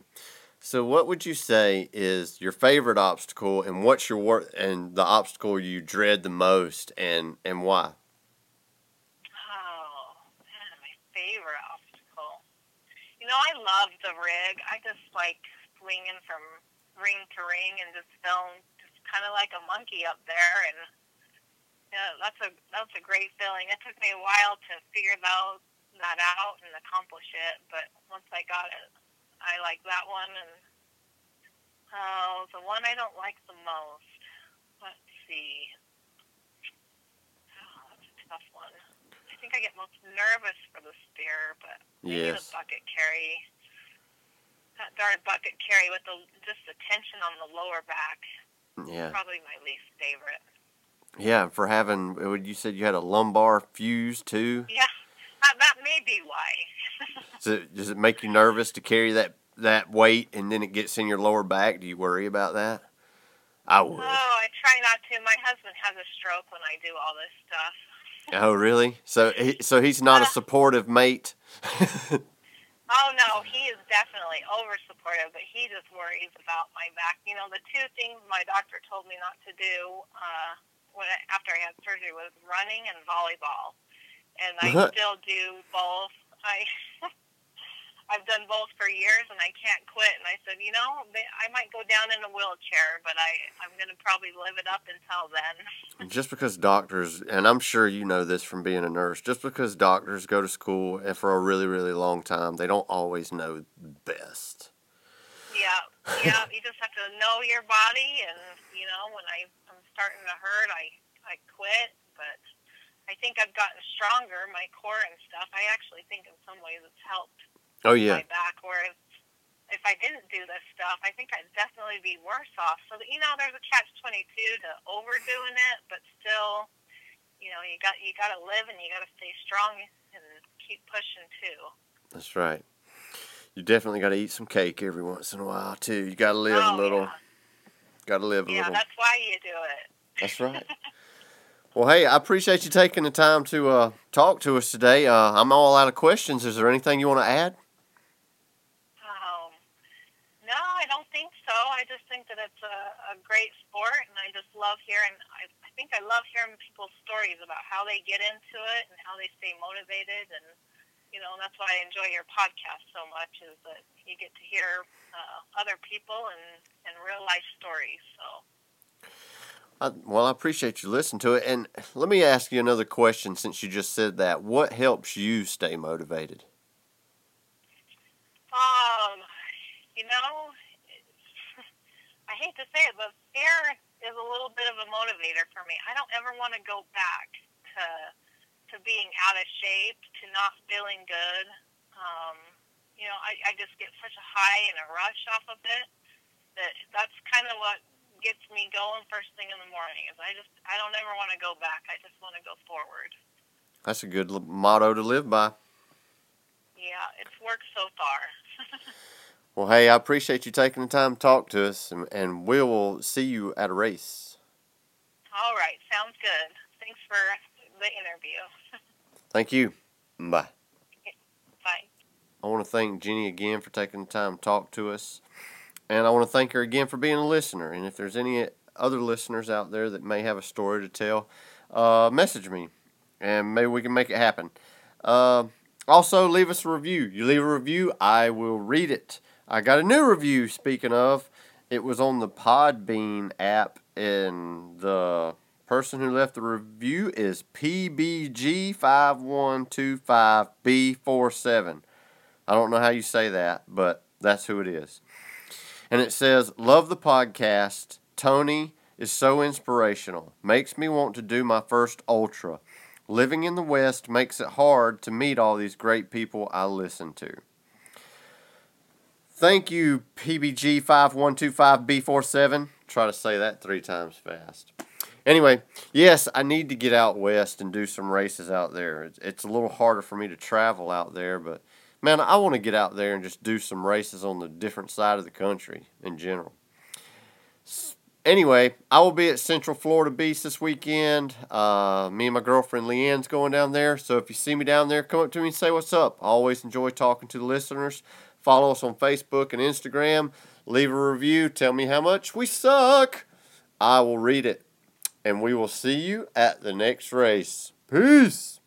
So, what would you say is your favorite obstacle, and what's your wor- and the obstacle you dread the most, and and why? Oh, man, my favorite obstacle. You know, know, I love the rig. I just like swinging from ring to ring and just feeling just kind of like a monkey up there. And yeah, that's a that's a great feeling. It took me a while to figure that that out and accomplish it, but once I got it, I like that one. And oh, the one I don't like the most. Let's see. Oh, that's a tough one. I think I get most nervous for the spear, but maybe Yes. the bucket carry. That darn bucket carry with the just the tension on the lower back. Yeah. Probably my least favorite. Yeah, for having, what you said you had a lumbar fuse too. Yeah, that, that may be why. Does it, does it make you nervous to carry that, that weight and then it gets in your lower back? Do you worry about that? I would. Oh, I try not to. My husband has a stroke when I do all this stuff. Oh, really? So, he, so he's not a Uh, supportive mate. Oh no, he is definitely over supportive, but he just worries about my back. You know, the two things my doctor told me not to do uh, when I, after I had surgery was running and volleyball, and I Uh-huh. still do both. I I've done both for years, and I can't quit. And I said, you know, I might go down in a wheelchair, but I I'm going to probably live it up until then. just because doctors, and I'm sure you know this from being a nurse, just because doctors go to school and for a really, really long time, they don't always know best. Yeah, yeah. You just have to know your body, and you know when I starting to hurt, I I quit. But I think I've gotten stronger, my core and stuff. I actually think in some ways it's helped Oh, yeah. my back. Whereas if I didn't do this stuff, I think I'd definitely be worse off. So you know, there's a catch twenty two to overdoing it, but still, you know, you got you got to live and you got to stay strong and keep pushing too. That's right. You definitely got to eat some cake every once in a while, too. You got to live oh, a little. Yeah, Got to live a yeah little. that's why you do it. That's right. Well, hey, I appreciate you taking the time to uh, talk to us today. Uh, I'm all out of questions. Is there anything you want to add? Um, no, I don't think so. I just think that it's a, a great sport, and I just love hearing. I, I think I love hearing people's stories about how they get into it and how they stay motivated, and you know, that's why I enjoy your podcast so much. Is that you get to hear uh, other people and and real life stories. So. I, well, I appreciate you listening to it. And let me ask you another question since you just said that. What helps you stay motivated? Um, you know, I hate to say it, but fear is a little bit of a motivator for me. I don't ever want to go back to to being out of shape, to not feeling good. Um, you know, I, I just get such a high and a rush off of it that that's kind of what gets me going first thing in the morning. Is I just I don't ever want to go back. I just want to go forward. That's a good motto to live by. Yeah, it's worked so far. Well, hey, I appreciate you taking the time to talk to us, and, and we will see you at a race. All right, sounds good. Thanks for the interview. Thank you. Bye. Bye. I want to thank Jenny again for taking the time to talk to us. And I want to thank her again for being a listener. And if there's any other listeners out there that may have a story to tell, uh, message me and maybe we can make it happen. Uh, also, leave us a review. You leave a review, I will read it. I got a new review, speaking of. It was on the Podbean app, and the person who left the review is PBG5125B47. I don't know how you say that, but that's who it is. And it says, Love the podcast. Tony is so inspirational. Makes me want to do my first ultra. Living in the West makes it hard to meet all these great people I listen to. Thank you, PBG5125B47. Try to say that three times fast. Anyway, yes, I need to get out west and do some races out there. It's, it's a little harder for me to travel out there, but man, I want to get out there and just do some races on the different side of the country in general. Anyway, I will be at Central Florida Beach this weekend. Uh, me and my girlfriend Leanne's going down there. So if you see me down there, come up to me and say what's up. I always enjoy talking to the listeners. Follow us on Facebook and Instagram. Leave a review. Tell me how much we suck. I will read it. And we will see you at the next race. Peace.